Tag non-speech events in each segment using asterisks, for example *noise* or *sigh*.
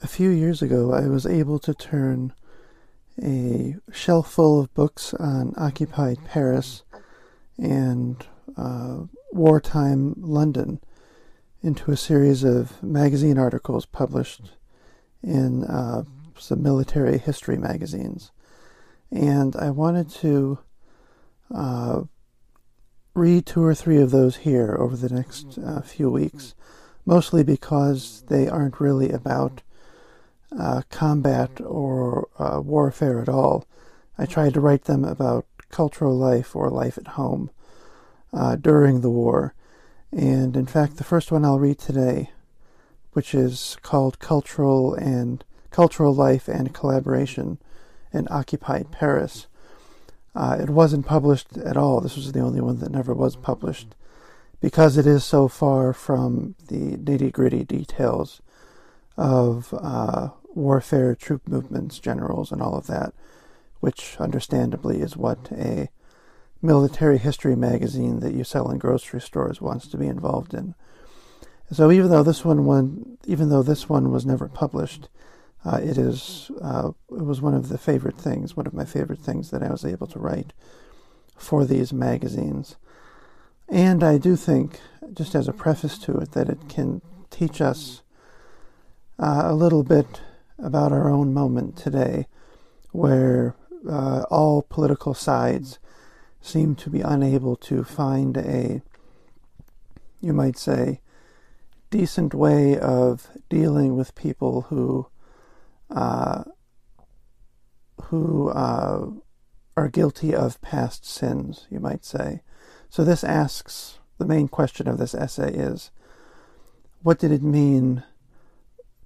A few years ago, I was able to turn a shelf full of books on occupied Paris and uh, wartime London into a series of magazine articles published in uh, some military history magazines. And I wanted to uh, read two or three of those here over the next uh, few weeks, mostly because they aren't really about uh, combat or uh, warfare at all. I tried to write them about cultural life or life at home uh, during the war. And in fact, the first one I'll read today, which is called Cultural and Cultural Life and Collaboration in Occupied Paris. Uh, it wasn't published at all. This was the only one that never was published because it is so far from the nitty gritty details of uh, warfare, troop movements, generals, and all of that, which understandably is what a military history magazine that you sell in grocery stores wants to be involved in. So even though this one, even though this one was never published, uh, it is uh, it was one of the favorite things, one of my favorite things that I was able to write for these magazines. And I do think, just as a preface to it, that it can teach us uh, a little bit about our own moment today, where uh, all political sides seem to be unable to find a, you might say, decent way of dealing with people who, uh, who uh, are guilty of past sins, you might say. So this asks the main question of this essay is, what did it mean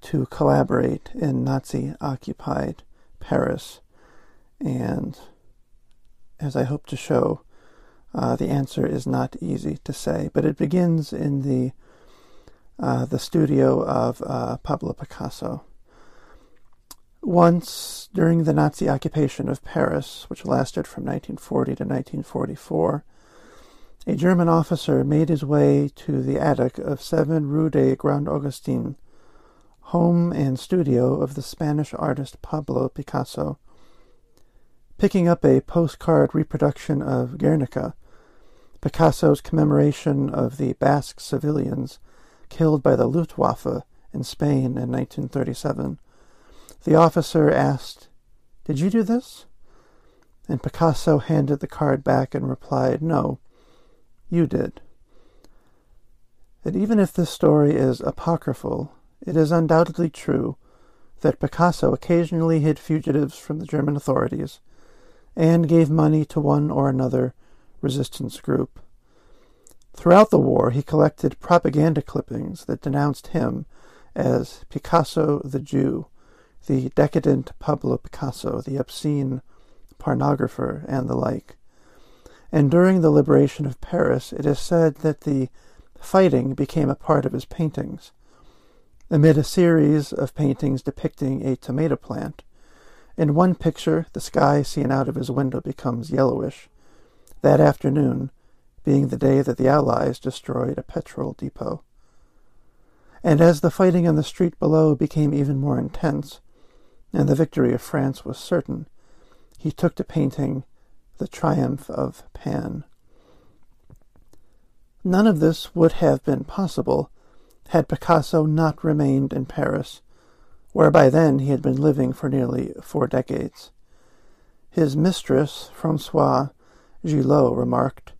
to collaborate in Nazi occupied Paris. And as I hope to show, uh, the answer is not easy to say, but it begins in the uh, the studio of uh, Pablo Picasso. Once during the Nazi occupation of Paris, which lasted from 1940 to 1944, a German officer made his way to the attic of 7 Rue des Grands Augustins home and studio of the Spanish artist Pablo Picasso. Picking up a postcard reproduction of Guernica, Picasso's commemoration of the Basque civilians killed by the Luftwaffe in Spain in 1937, the officer asked, Did you do this? And Picasso handed the card back and replied, No, you did. And even if this story is apocryphal, it is undoubtedly true that Picasso occasionally hid fugitives from the German authorities and gave money to one or another resistance group. Throughout the war, he collected propaganda clippings that denounced him as Picasso the Jew, the decadent Pablo Picasso, the obscene pornographer, and the like. And during the liberation of Paris, it is said that the fighting became a part of his paintings amid a series of paintings depicting a tomato plant. In one picture, the sky seen out of his window becomes yellowish. That afternoon, being the day that the Allies destroyed a petrol depot. And as the fighting on the street below became even more intense, and the victory of France was certain, he took to painting the triumph of Pan. None of this would have been possible had Picasso not remained in Paris, where by then he had been living for nearly four decades. His mistress, Françoise Gilot, remarked,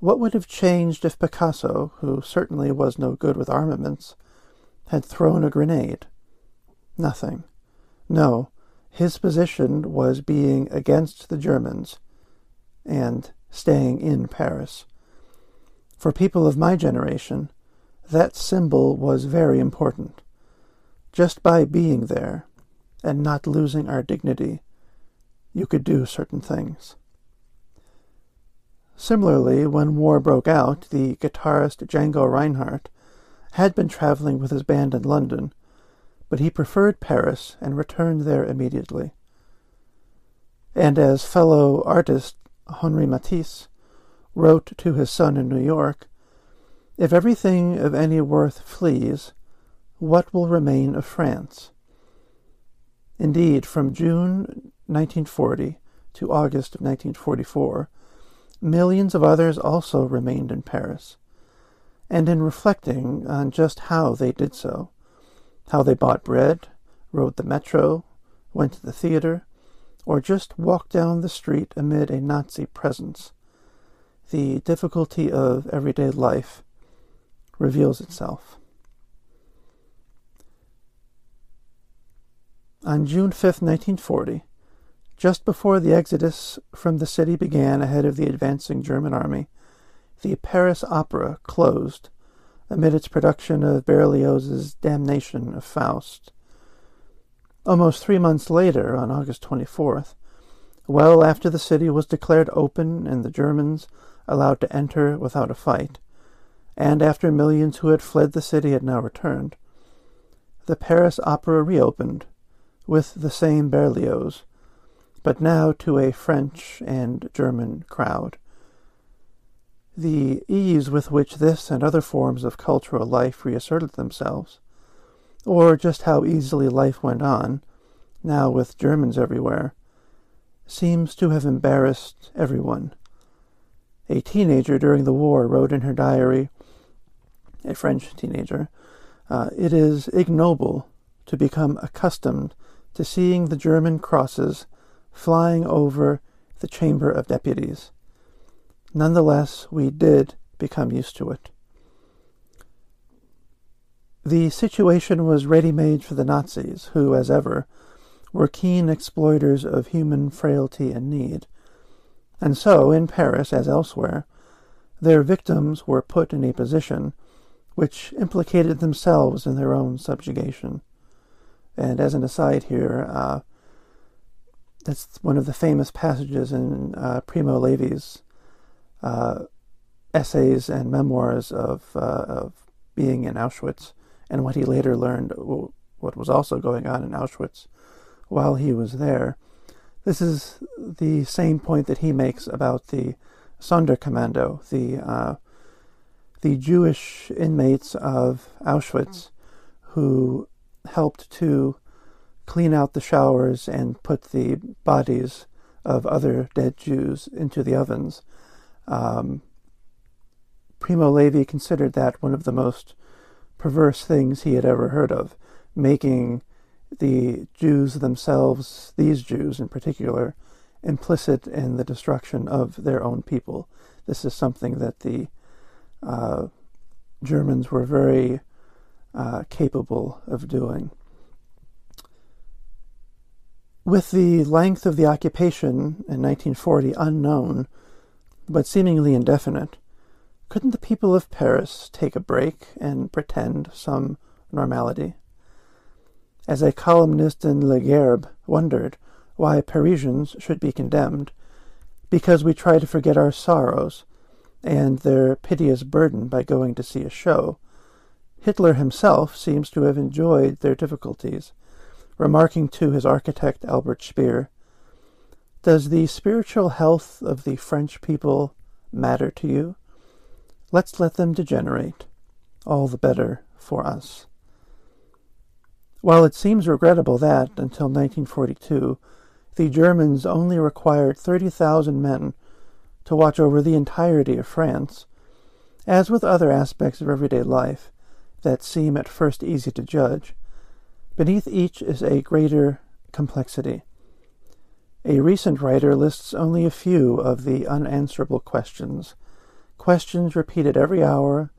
What would have changed if Picasso, who certainly was no good with armaments, had thrown a grenade? Nothing. No, his position was being against the Germans and staying in Paris. For people of my generation, that symbol was very important. Just by being there and not losing our dignity, you could do certain things. Similarly, when war broke out, the guitarist Django Reinhardt had been traveling with his band in London, but he preferred Paris and returned there immediately. And as fellow artist Henri Matisse wrote to his son in New York, If everything of any worth flees, what will remain of France? Indeed, from June 1940 to August of 1944, millions of others also remained in Paris. And in reflecting on just how they did so, how they bought bread, rode the metro, went to the theater, or just walked down the street amid a Nazi presence, the difficulty of everyday life reveals itself. On June 5, 1940, just before the exodus from the city began ahead of the advancing German army, the Paris Opera closed amid its production of Berlioz's Damnation of Faust. Almost three months later, on August 24th, well after the city was declared open and the Germans allowed to enter without a fight, and after millions who had fled the city had now returned, the Paris Opera reopened with the same Berlioz, but now to a French and German crowd. The ease with which this and other forms of cultural life reasserted themselves, or just how easily life went on, now with Germans everywhere, seems to have embarrassed everyone. A teenager during the war wrote in her diary, a French teenager, uh, it is ignoble to become accustomed to seeing the German crosses flying over the Chamber of Deputies. Nonetheless, we did become used to it. The situation was ready made for the Nazis, who, as ever, were keen exploiters of human frailty and need. And so, in Paris as elsewhere, their victims were put in a position which implicated themselves in their own subjugation. And as an aside here, uh, that's one of the famous passages in uh, Primo Levi's uh, essays and memoirs of, uh, of being in Auschwitz and what he later learned, what was also going on in Auschwitz while he was there. This is the same point that he makes about the Sonderkommando, the uh, the Jewish inmates of Auschwitz who helped to clean out the showers and put the bodies of other dead Jews into the ovens. Um, Primo Levi considered that one of the most perverse things he had ever heard of, making the Jews themselves, these Jews in particular, implicit in the destruction of their own people. This is something that the uh, Germans were very uh, capable of doing. With the length of the occupation in 1940 unknown, but seemingly indefinite, couldn't the people of Paris take a break and pretend some normality? As a columnist in Le Gerbe wondered why Parisians should be condemned, because we try to forget our sorrows and their piteous burden by going to see a show, Hitler himself seems to have enjoyed their difficulties remarking to his architect Albert Speer, Does the spiritual health of the French people matter to you? Let's let them degenerate. All the better for us. While it seems regrettable that, until 1942, the Germans only required 30,000 men to watch over the entirety of France, as with other aspects of everyday life, that seem at first easy to judge, beneath each is a greater complexity. A recent writer lists only a few of the unanswerable questions, questions repeated every hour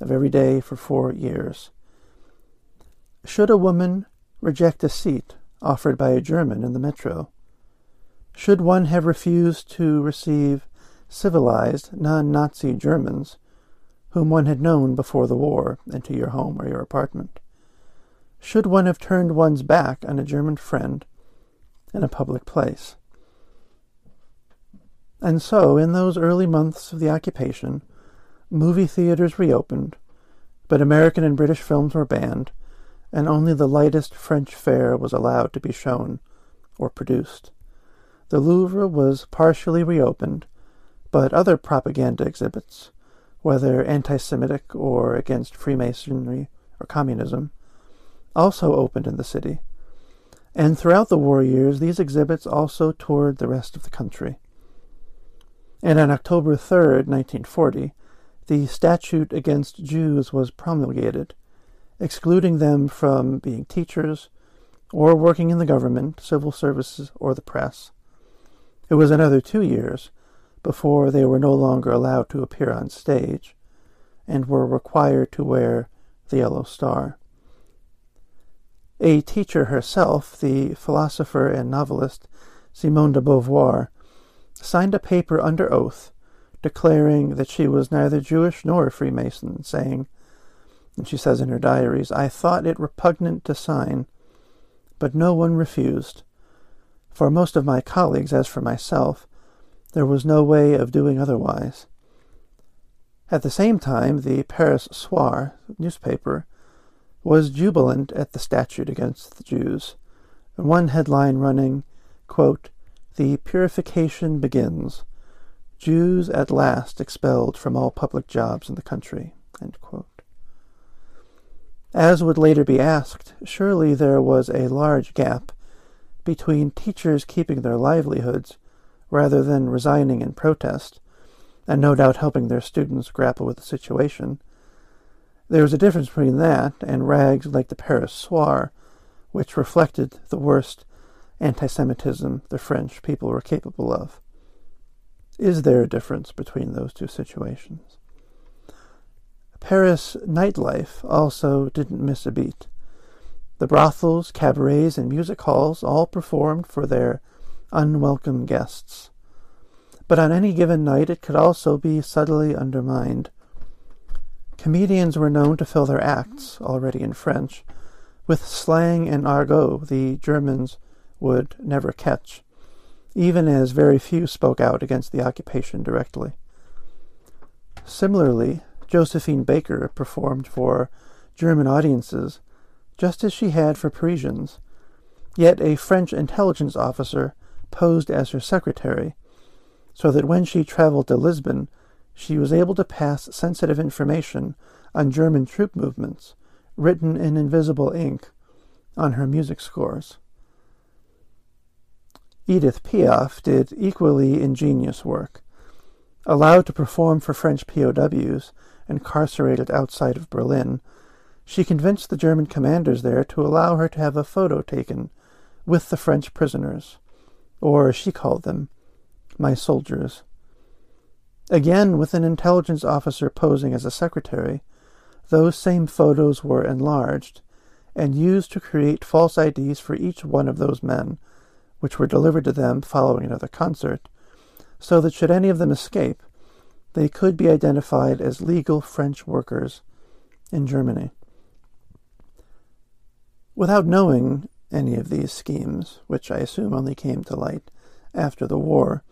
of every day for four years. Should a woman reject a seat offered by a German in the metro? Should one have refused to receive civilized, non Nazi Germans whom one had known before the war into your home or your apartment? Should one have turned one's back on a German friend in a public place? And so, in those early months of the occupation, movie theaters reopened, but American and British films were banned, and only the lightest French fare was allowed to be shown or produced. The Louvre was partially reopened, but other propaganda exhibits, whether anti Semitic or against Freemasonry or communism, also opened in the city. And throughout the war years, these exhibits also toured the rest of the country. And on October 3, 1940, the statute against Jews was promulgated, excluding them from being teachers or working in the government, civil services, or the press. It was another two years before they were no longer allowed to appear on stage and were required to wear the yellow star. A teacher herself, the philosopher and novelist Simone de Beauvoir, signed a paper under oath declaring that she was neither Jewish nor a Freemason, saying, and she says in her diaries, I thought it repugnant to sign, but no one refused. For most of my colleagues, as for myself, there was no way of doing otherwise. At the same time, the Paris Soir newspaper was jubilant at the statute against the Jews, one headline running, quote, The purification begins. Jews at last expelled from all public jobs in the country. As would later be asked, surely there was a large gap between teachers keeping their livelihoods rather than resigning in protest, and no doubt helping their students grapple with the situation. There was a difference between that and rags like the Paris Soir, which reflected the worst anti Semitism the French people were capable of. Is there a difference between those two situations? Paris nightlife also didn't miss a beat. The brothels, cabarets, and music halls all performed for their unwelcome guests. But on any given night it could also be subtly undermined. Comedians were known to fill their acts, already in French, with slang and argot the Germans would never catch, even as very few spoke out against the occupation directly. Similarly, Josephine Baker performed for German audiences just as she had for Parisians. Yet a French intelligence officer posed as her secretary, so that when she traveled to Lisbon, she was able to pass sensitive information on German troop movements, written in invisible ink, on her music scores. Edith Piaf did equally ingenious work. Allowed to perform for French POWs incarcerated outside of Berlin, she convinced the German commanders there to allow her to have a photo taken with the French prisoners, or as she called them, my soldiers. Again, with an intelligence officer posing as a secretary, those same photos were enlarged and used to create false IDs for each one of those men, which were delivered to them following another concert, so that should any of them escape, they could be identified as legal French workers in Germany. Without knowing any of these schemes, which I assume only came to light after the war,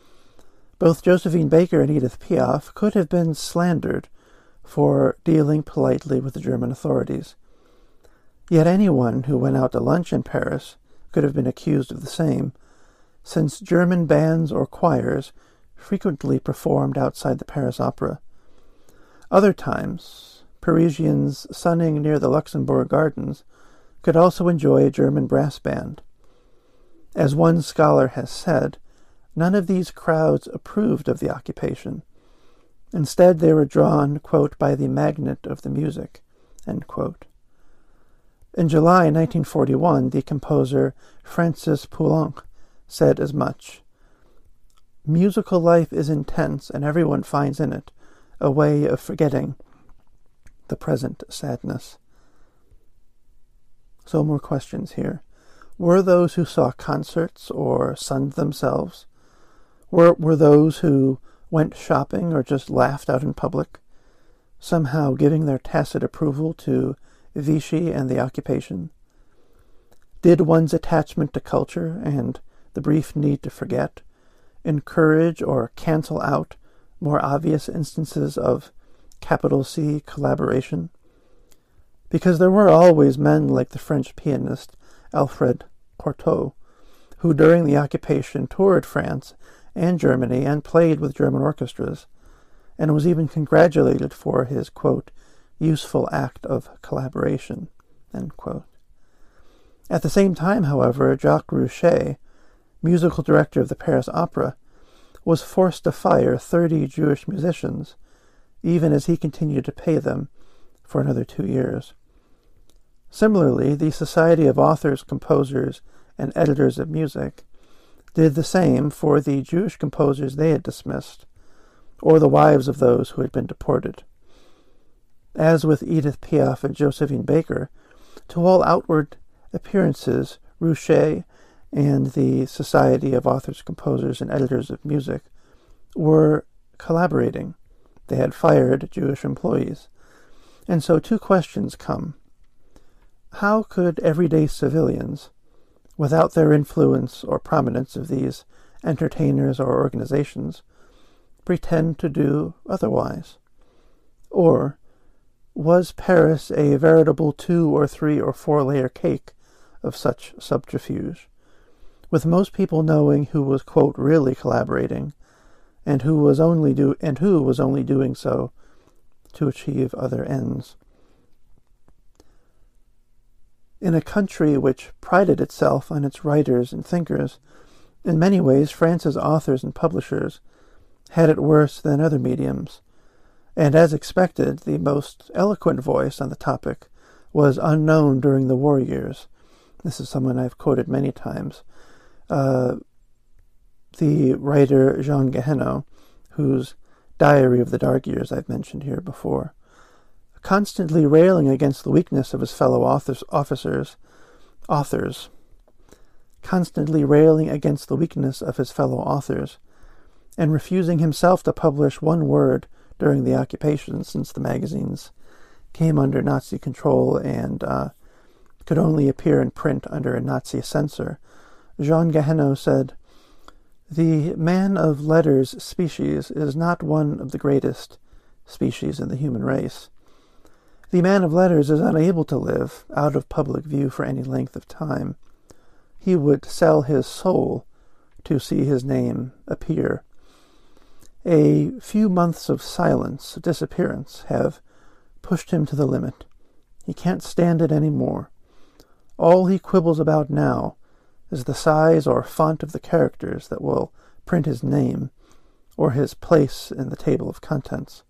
both Josephine Baker and Edith Piaf could have been slandered for dealing politely with the German authorities. Yet anyone who went out to lunch in Paris could have been accused of the same, since German bands or choirs frequently performed outside the Paris Opera. Other times, Parisians sunning near the Luxembourg Gardens could also enjoy a German brass band. As one scholar has said, none of these crowds approved of the occupation. Instead, they were drawn, quote, by the magnet of the music, In July 1941, the composer Francis Poulenc said as much. Musical life is intense, and everyone finds in it a way of forgetting the present sadness. So, more questions here. Were those who saw concerts or sunned themselves? Were, were those who went shopping or just laughed out in public somehow giving their tacit approval to Vichy and the occupation? Did one's attachment to culture and the brief need to forget encourage or cancel out more obvious instances of capital C collaboration? Because there were always men like the French pianist Alfred Cortot, who during the occupation toured France and Germany and played with German orchestras, and was even congratulated for his, quote, useful act of collaboration, At the same time, however, Jacques Rouché, musical director of the Paris Opera, was forced to fire 30 Jewish musicians, even as he continued to pay them for another two years. Similarly, the Society of Authors, Composers, and Editors of Music did the same for the Jewish composers they had dismissed, or the wives of those who had been deported. As with Edith Piaf and Josephine Baker, to all outward appearances, Rouché and the Society of Authors, Composers, and Editors of Music were collaborating. They had fired Jewish employees. And so two questions come. How could everyday civilians, without their influence or prominence of these entertainers or organizations, pretend to do otherwise? Or was Paris a veritable two or three or four layer cake of such subterfuge? with most people knowing who was quote really collaborating and who was only do and who was only doing so to achieve other ends. In a country which prided itself on its writers and thinkers, in many ways France's authors and publishers had it worse than other mediums, and as expected, the most eloquent voice on the topic was unknown during the war years. This is someone I've quoted many times. Uh, the writer Jean Guéhenno, whose Diary of the Dark Years I've mentioned here before, constantly railing against the weakness of his fellow authors, officers, authors, constantly railing against the weakness of his fellow authors, and refusing himself to publish one word during the occupation since the magazines came under Nazi control and uh, could only appear in print under a Nazi censor Jean Guéhenno said, The man of letters species is not one of the greatest species in the human race. The man of letters is unable to live out of public view for any length of time. He would sell his soul to see his name appear. A few months of silence, disappearance, have pushed him to the limit. He can't stand it any more. All he quibbles about now is the size or font of the characters that will print his name or his place in the table of contents.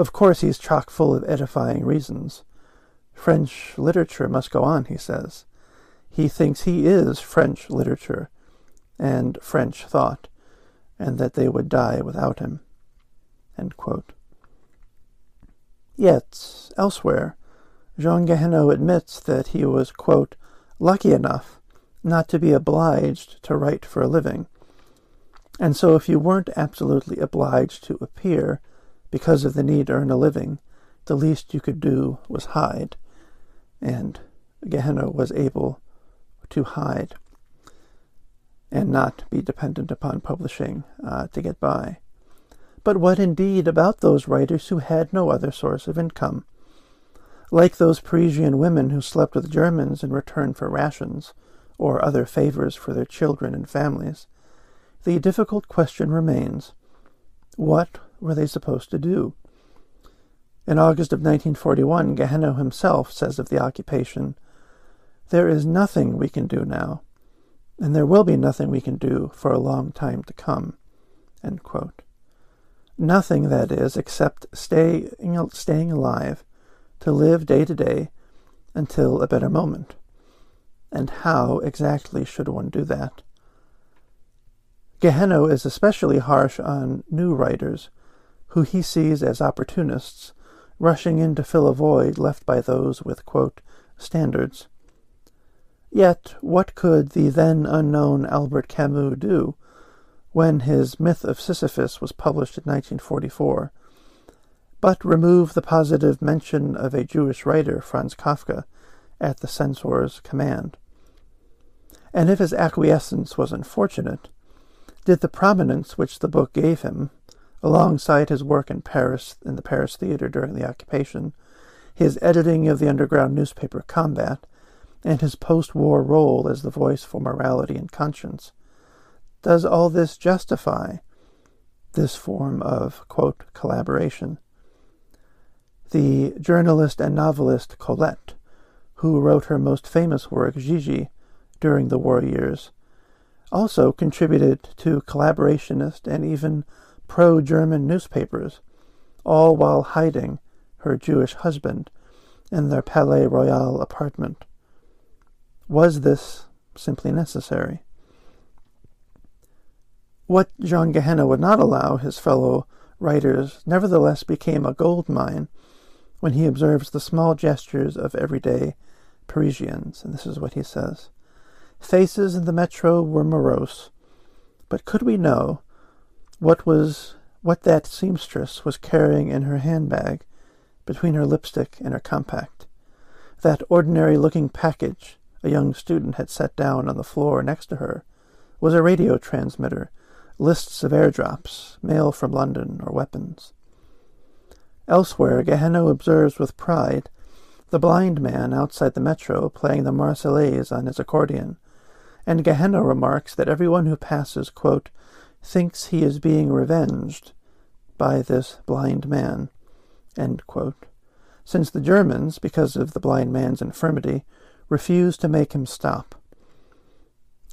Of course, he's chock full of edifying reasons. French literature must go on, he says. He thinks he is French literature and French thought, and that they would die without him. Yet, elsewhere, Jean Guéhenno admits that he was, quote, lucky enough not to be obliged to write for a living. And so, if you weren't absolutely obliged to appear because of the need to earn a living, the least you could do was hide. And Guéhenno was able to hide and not be dependent upon publishing uh, to get by. But what indeed about those writers who had no other source of income? Like those Parisian women who slept with Germans in return for rations, or other favors for their children and families, the difficult question remains what were they supposed to do? In August of 1941, Guéhenno himself says of the occupation, There is nothing we can do now, and there will be nothing we can do for a long time to come. Nothing, that is, except stay, staying alive to live day to day until a better moment. And how exactly should one do that? Guéhenno is especially harsh on new writers, who he sees as opportunists, rushing in to fill a void left by those with, quote, standards. Yet, what could the then unknown Albert Camus do when his Myth of Sisyphus was published in 1944, but remove the positive mention of a Jewish writer, Franz Kafka, at the censor's command? And if his acquiescence was unfortunate, did the prominence which the book gave him, alongside his work in Paris in the Paris theater during the occupation, his editing of the underground newspaper Combat, and his post-war role as the voice for morality and conscience, does all this justify this form of, quote, collaboration? The journalist and novelist Colette, who wrote her most famous work, Gigi, during the war years, also contributed to collaborationist and even pro German newspapers, all while hiding her Jewish husband in their Palais Royal apartment. Was this simply necessary? What Jean Guéhenno would not allow his fellow writers nevertheless became a gold mine when he observes the small gestures of everyday Parisians, and this is what he says. Faces in the metro were morose, but could we know what was what that seamstress was carrying in her handbag between her lipstick and her compact? That ordinary looking package a young student had set down on the floor next to her was a radio transmitter, lists of airdrops, mail from London, or weapons. Elsewhere, Guéhenno observes with pride the blind man outside the metro playing the Marseillaise on his accordion and Guéhenno remarks that everyone who passes, quote, thinks he is being revenged by this blind man, since the Germans, because of the blind man's infirmity, refuse to make him stop.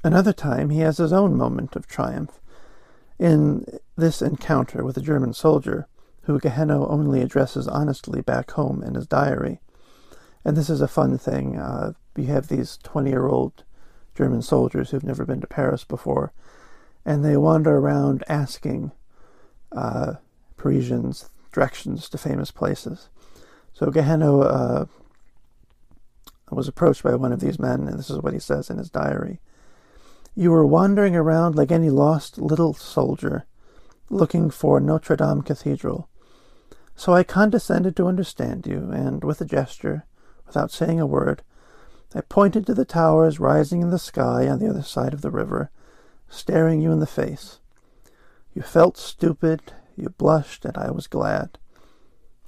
Another time he has his own moment of triumph in this encounter with a German soldier who Guéhenno only addresses honestly back home in his diary. And this is a fun thing. Uh, you have these 20 year old German soldiers who've never been to Paris before, and they wander around asking uh, Parisians directions to famous places. So Guéhenno uh, was approached by one of these men, and this is what he says in his diary. You were wandering around like any lost little soldier, looking for Notre Dame Cathedral. So I condescended to understand you, and with a gesture, without saying a word, I pointed to the towers rising in the sky on the other side of the river, staring you in the face. You felt stupid, you blushed, and I was glad.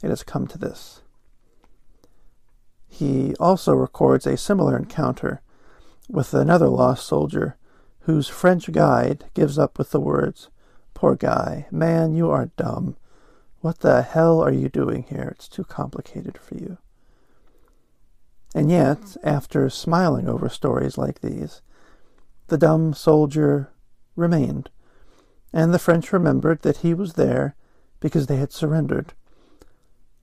It has come to this. He also records a similar encounter with another lost soldier whose French guide gives up with the words, Poor guy, man, you are dumb. What the hell are you doing here? It's too complicated for you. And yet, after smiling over stories like these, the dumb soldier remained, and the French remembered that he was there because they had surrendered.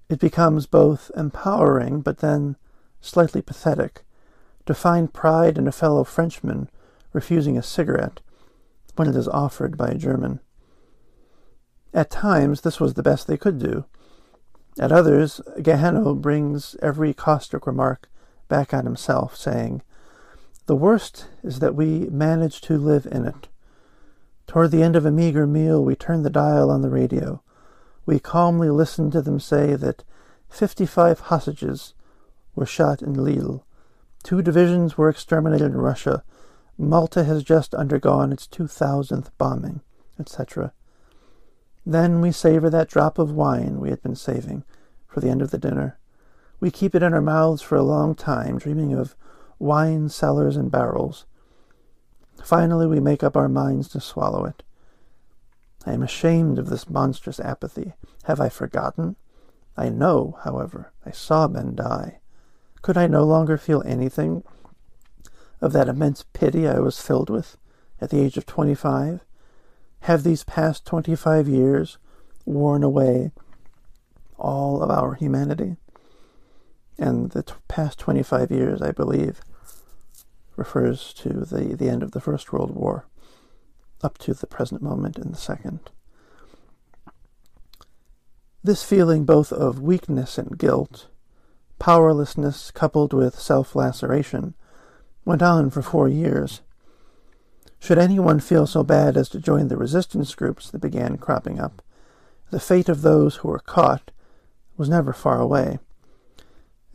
It becomes both empowering but then slightly pathetic to find pride in a fellow Frenchman refusing a cigarette when it is offered by a German. At times, this was the best they could do. At others, Guéhenno brings every caustic remark back on himself, saying, The worst is that we manage to live in it. Toward the end of a meager meal, we turn the dial on the radio. We calmly listen to them say that 55 hostages were shot in Lille. Two divisions were exterminated in Russia. Malta has just undergone its 2000th bombing, etc. Then we savor that drop of wine we had been saving for the end of the dinner. We keep it in our mouths for a long time, dreaming of wine cellars and barrels. Finally, we make up our minds to swallow it. I am ashamed of this monstrous apathy. Have I forgotten? I know, however, I saw men die. Could I no longer feel anything of that immense pity I was filled with at the age of twenty-five? Have these past twenty-five years worn away all of our humanity? And the t- past 25 years, I believe, refers to the, the end of the First World War up to the present moment in the Second. This feeling both of weakness and guilt, powerlessness coupled with self laceration, went on for four years. Should anyone feel so bad as to join the resistance groups that began cropping up, the fate of those who were caught was never far away.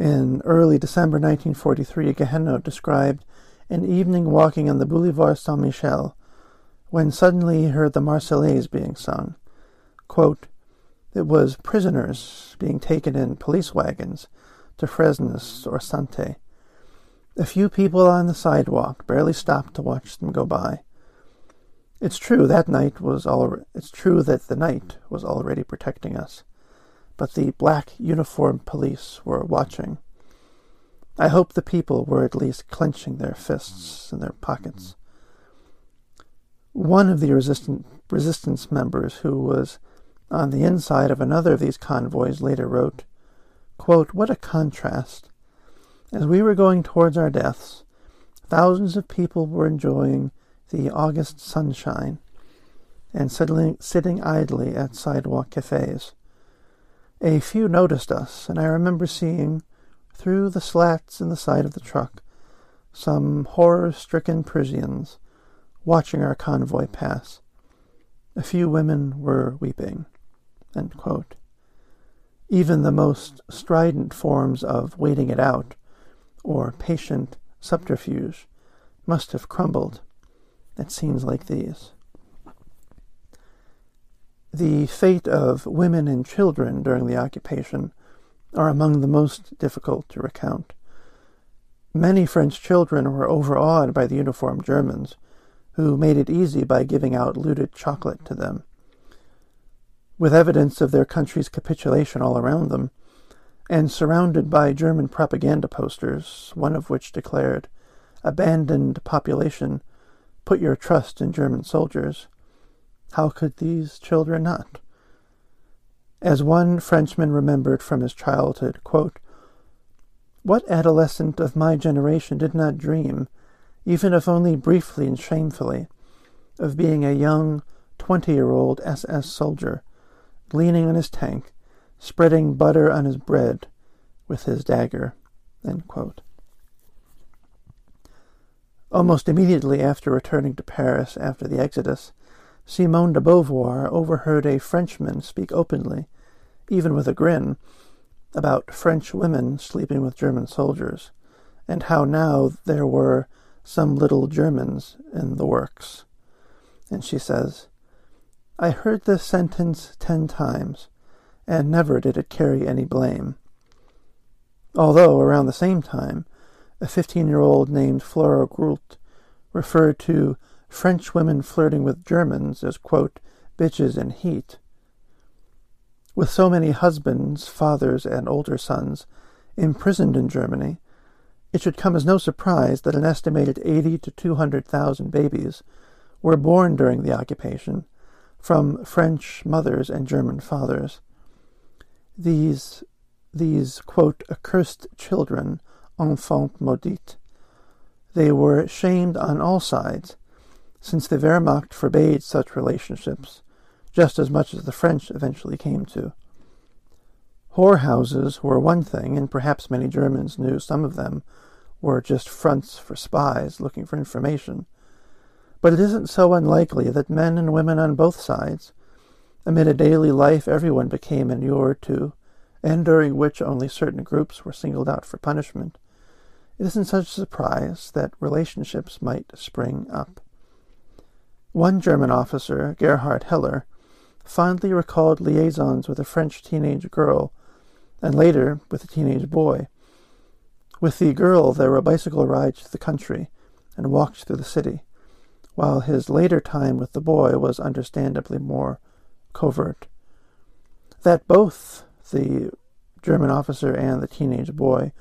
In early December 1943, Guéhenno described an evening walking on the Boulevard Saint Michel when suddenly he heard the Marseillaise being sung. Quote, it was prisoners being taken in police wagons to Fresnes or Santé. A few people on the sidewalk barely stopped to watch them go by. It's true that night was all. It's true that the night was already protecting us, but the black uniformed police were watching. I hope the people were at least clenching their fists in their pockets. One of the resistant, resistance members who was on the inside of another of these convoys later wrote, quote, What a contrast! As we were going towards our deaths, thousands of people were enjoying the August sunshine and sitting idly at sidewalk cafes. A few noticed us, and I remember seeing, through the slats in the side of the truck, some horror stricken Parisians watching our convoy pass. A few women were weeping. Even the most strident forms of waiting it out or patient subterfuge must have crumbled at scenes like these. The fate of women and children during the occupation are among the most difficult to recount. Many French children were overawed by the uniformed Germans, who made it easy by giving out looted chocolate to them. With evidence of their country's capitulation all around them, and surrounded by German propaganda posters, one of which declared, Abandoned population, put your trust in German soldiers. How could these children not? As one Frenchman remembered from his childhood, quote, What adolescent of my generation did not dream, even if only briefly and shamefully, of being a young twenty year old SS soldier, leaning on his tank, spreading butter on his bread with his dagger? Almost immediately after returning to Paris after the Exodus, Simone de Beauvoir overheard a Frenchman speak openly, even with a grin, about French women sleeping with German soldiers, and how now there were some little Germans in the works. And she says, I heard this sentence ten times, and never did it carry any blame. Although, around the same time, a 15 year old named Flora Groult referred to French women flirting with Germans as, quote, bitches in heat. With so many husbands, fathers, and older sons imprisoned in Germany, it should come as no surprise that an estimated 80 to 200,000 babies were born during the occupation from French mothers and German fathers. These, these, quote, accursed children enfant maudit. They were shamed on all sides, since the Wehrmacht forbade such relationships, just as much as the French eventually came to. Whorehouses were one thing, and perhaps many Germans knew some of them were just fronts for spies looking for information. But it isn't so unlikely that men and women on both sides, amid a daily life everyone became inured to, and during which only certain groups were singled out for punishment, it isn't such a surprise that relationships might spring up. One German officer, Gerhard Heller, fondly recalled liaisons with a French teenage girl, and later with a teenage boy. With the girl, there were bicycle rides to the country and walks through the city, while his later time with the boy was understandably more covert. That both the German officer and the teenage boy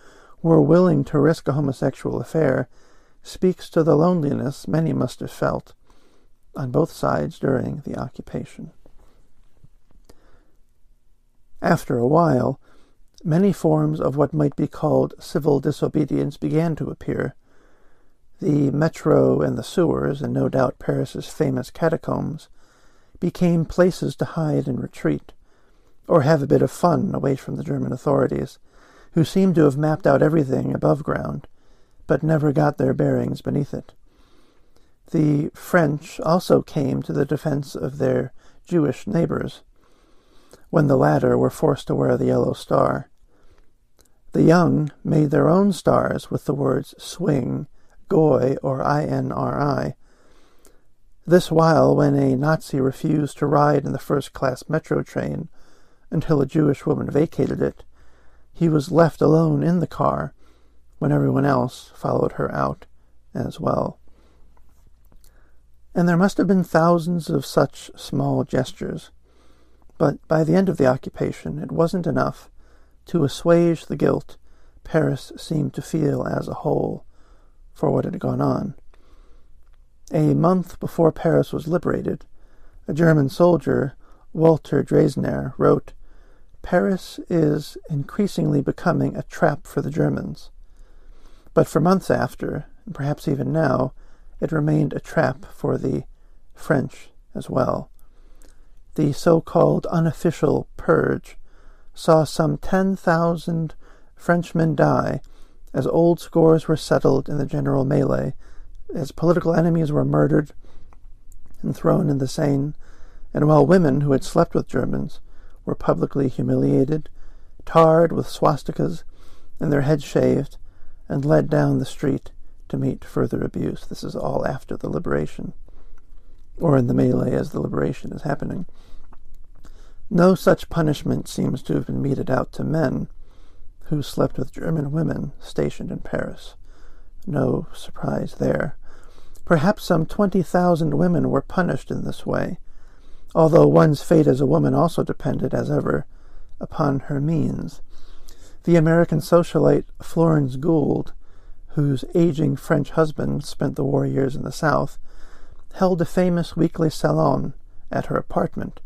were willing to risk a homosexual affair speaks to the loneliness many must have felt on both sides during the occupation. After a while, many forms of what might be called civil disobedience began to appear. The metro and the sewers, and no doubt Paris's famous catacombs, became places to hide and retreat, or have a bit of fun away from the German authorities, who seemed to have mapped out everything above ground, but never got their bearings beneath it. The French also came to the defense of their Jewish neighbors, when the latter were forced to wear the yellow star. The young made their own stars with the words swing, goy, or INRI. This while, when a Nazi refused to ride in the first class metro train until a Jewish woman vacated it, he was left alone in the car when everyone else followed her out as well. And there must have been thousands of such small gestures. But by the end of the occupation, it wasn't enough to assuage the guilt Paris seemed to feel as a whole for what had gone on. A month before Paris was liberated, a German soldier, Walter Dresner, wrote, Paris is increasingly becoming a trap for the Germans. But for months after, and perhaps even now, it remained a trap for the French as well. The so called unofficial purge saw some 10,000 Frenchmen die as old scores were settled in the general melee, as political enemies were murdered and thrown in the Seine, and while women who had slept with Germans were publicly humiliated, tarred with swastikas, and their heads shaved, and led down the street to meet further abuse. This is all after the liberation, or in the melee as the liberation is happening. No such punishment seems to have been meted out to men who slept with German women stationed in Paris. No surprise there. Perhaps some 20,000 women were punished in this way, although one's fate as a woman also depended, as ever, upon her means. The American socialite Florence Gould, whose aging French husband spent the war years in the South, held a famous weekly salon at her apartment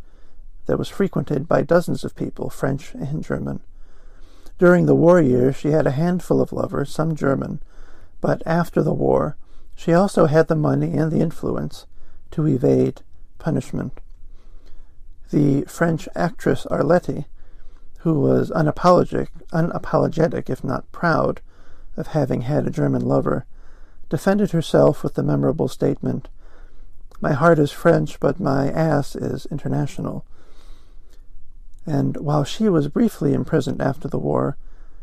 that was frequented by dozens of people, French and German. During the war years, she had a handful of lovers, some German, but after the war, she also had the money and the influence to evade punishment. The French actress Arletty, who was unapologetic, unapologetic if not proud, of having had a German lover, defended herself with the memorable statement, My heart is French, but my ass is international and while she was briefly imprisoned after the war,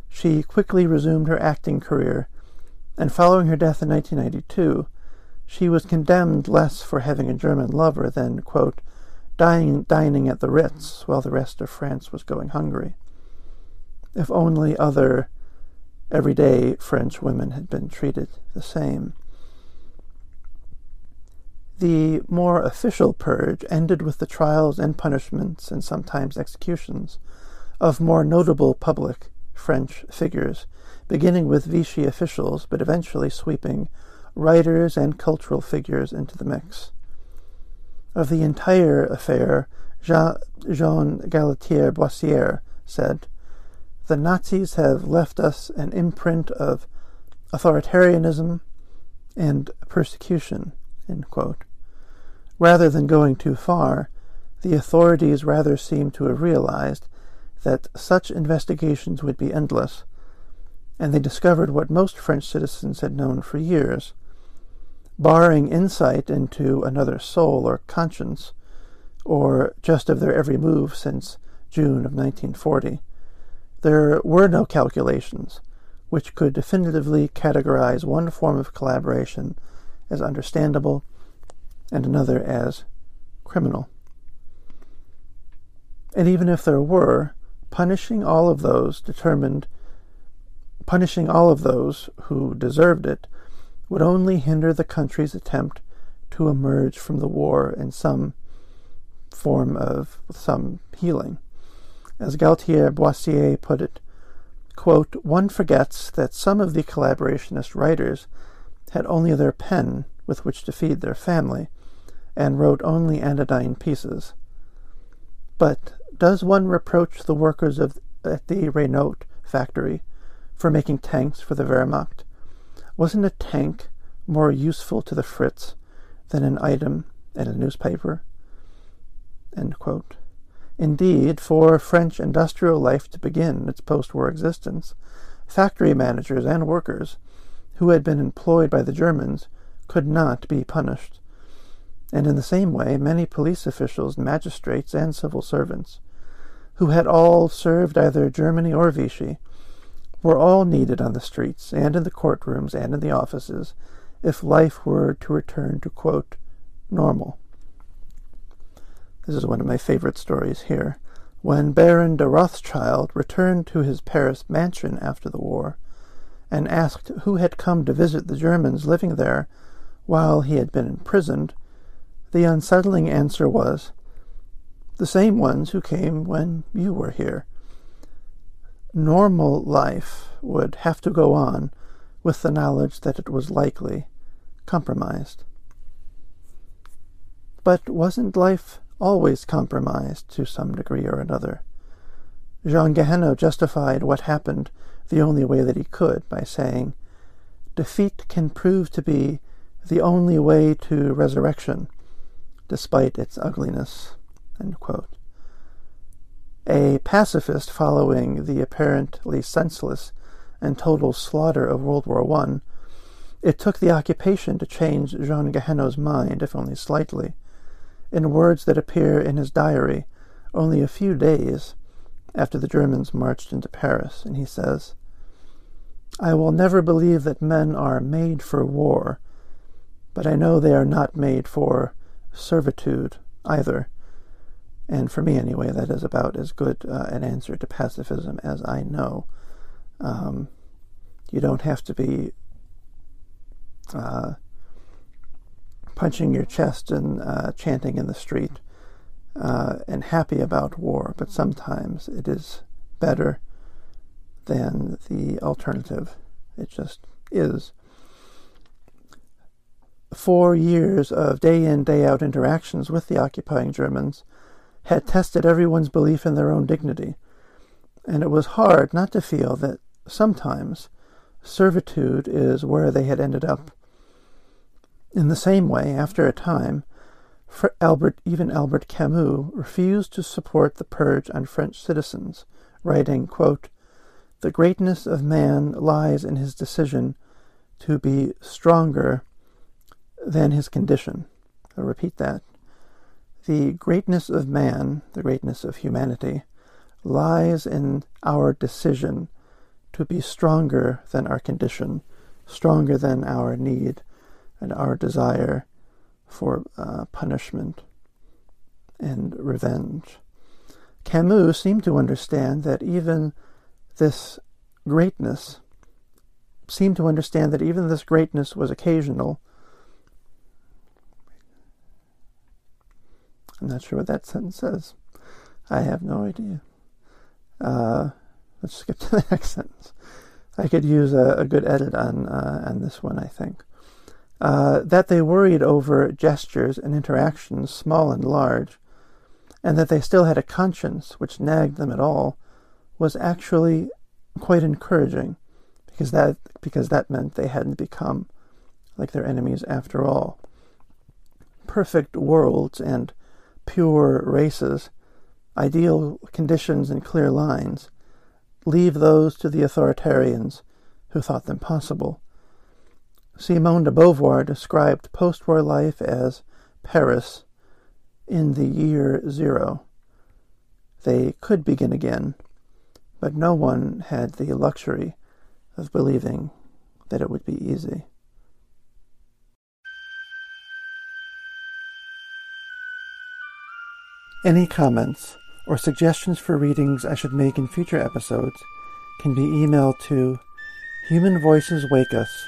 she quickly resumed her acting career, and following her death in 1992, she was condemned less for having a German lover than, quote, dining, dining at the Ritz while the rest of France was going hungry. If only other everyday French women had been treated the same. The more official purge ended with the trials and punishments, and sometimes executions, of more notable public French figures, beginning with Vichy officials, but eventually sweeping writers and cultural figures into the mix. Of the entire affair, Jean, Galtier Boissière said, The Nazis have left us an imprint of authoritarianism and persecution. Rather than going too far, the authorities rather seem to have realized that such investigations would be endless, and they discovered what most French citizens had known for years. Barring insight into another soul or conscience, or just of their every move since June of 1940, there were no calculations which could definitively categorize one form of collaboration as understandable and another as criminal. And even if there were, punishing all of those determined, punishing all of those who deserved it, would only hinder the country's attempt to emerge from the war in some form of some healing. As Galtier Boissière put it, quote, one forgets that some of the collaborationist writers had only their pen with which to feed their family, and wrote only anodyne pieces. But does one reproach the workers of, at the Renault factory for making tanks for the Wehrmacht. Wasn't a tank more useful to the Fritz than an item in a newspaper? Indeed, for French industrial life to begin its post war existence, factory managers and workers who had been employed by the Germans could not be punished. And in the same way, many police officials, magistrates, and civil servants, who had all served either Germany or Vichy, were all needed on the streets and in the courtrooms and in the offices if life were to return to, quote, normal. This is one of my favorite stories here. When Baron de Rothschild returned to his Paris mansion after the war and asked who had come to visit the Germans living there while he had been imprisoned, the unsettling answer was, the same ones who came when you were here. Normal life would have to go on with the knowledge that it was likely compromised. But wasn't life always compromised to some degree or another? Jean Guéhenno justified what happened the only way that he could by saying, Defeat can prove to be the only way to resurrection, despite its ugliness. A pacifist following the apparently senseless and total slaughter of World War I, it took the occupation to change Jean Guéhenno's mind, if only slightly. In words that appear in his diary only a few days after the Germans marched into Paris, and he says, I will never believe that men are made for war, but I know they are not made for servitude either. And for me, anyway, that is about as good uh, an answer to pacifism as I know. Um, you don't have to be uh, punching your chest and uh, chanting in the street uh, and happy about war, but sometimes it is better than the alternative. It just is. Four years of day in, day out interactions with the occupying Germans had tested everyone's belief in their own dignity, and it was hard not to feel that sometimes servitude is where they had ended up. In the same way, after a time, Albert, even Albert Camus refused to support the purge on French citizens, writing, quote, The greatness of man lies in his decision to be stronger than his condition. I'll repeat that. The greatness of man, the greatness of humanity, lies in our decision to be stronger than our condition, stronger than our need and our desire for uh, punishment and revenge. Camus seemed to understand that even this greatness, seemed to understand that even this greatness was occasional I'm not sure what that sentence says. I have no idea. Uh, let's skip to the *laughs* next sentence. I could use a, a good edit on uh, on this one, I think. Uh, that they worried over gestures and interactions, small and large, and that they still had a conscience which nagged them at all, was actually quite encouraging, because that because that meant they hadn't become like their enemies after all. Perfect worlds and pure races, ideal conditions and clear lines, leave those to the authoritarians who thought them possible. Simone de Beauvoir described post war life as Paris in the year zero. They could begin again, but no one had the luxury of believing that it would be easy. Any comments or suggestions for readings I should make in future episodes can be emailed to Human Voices Wake Us,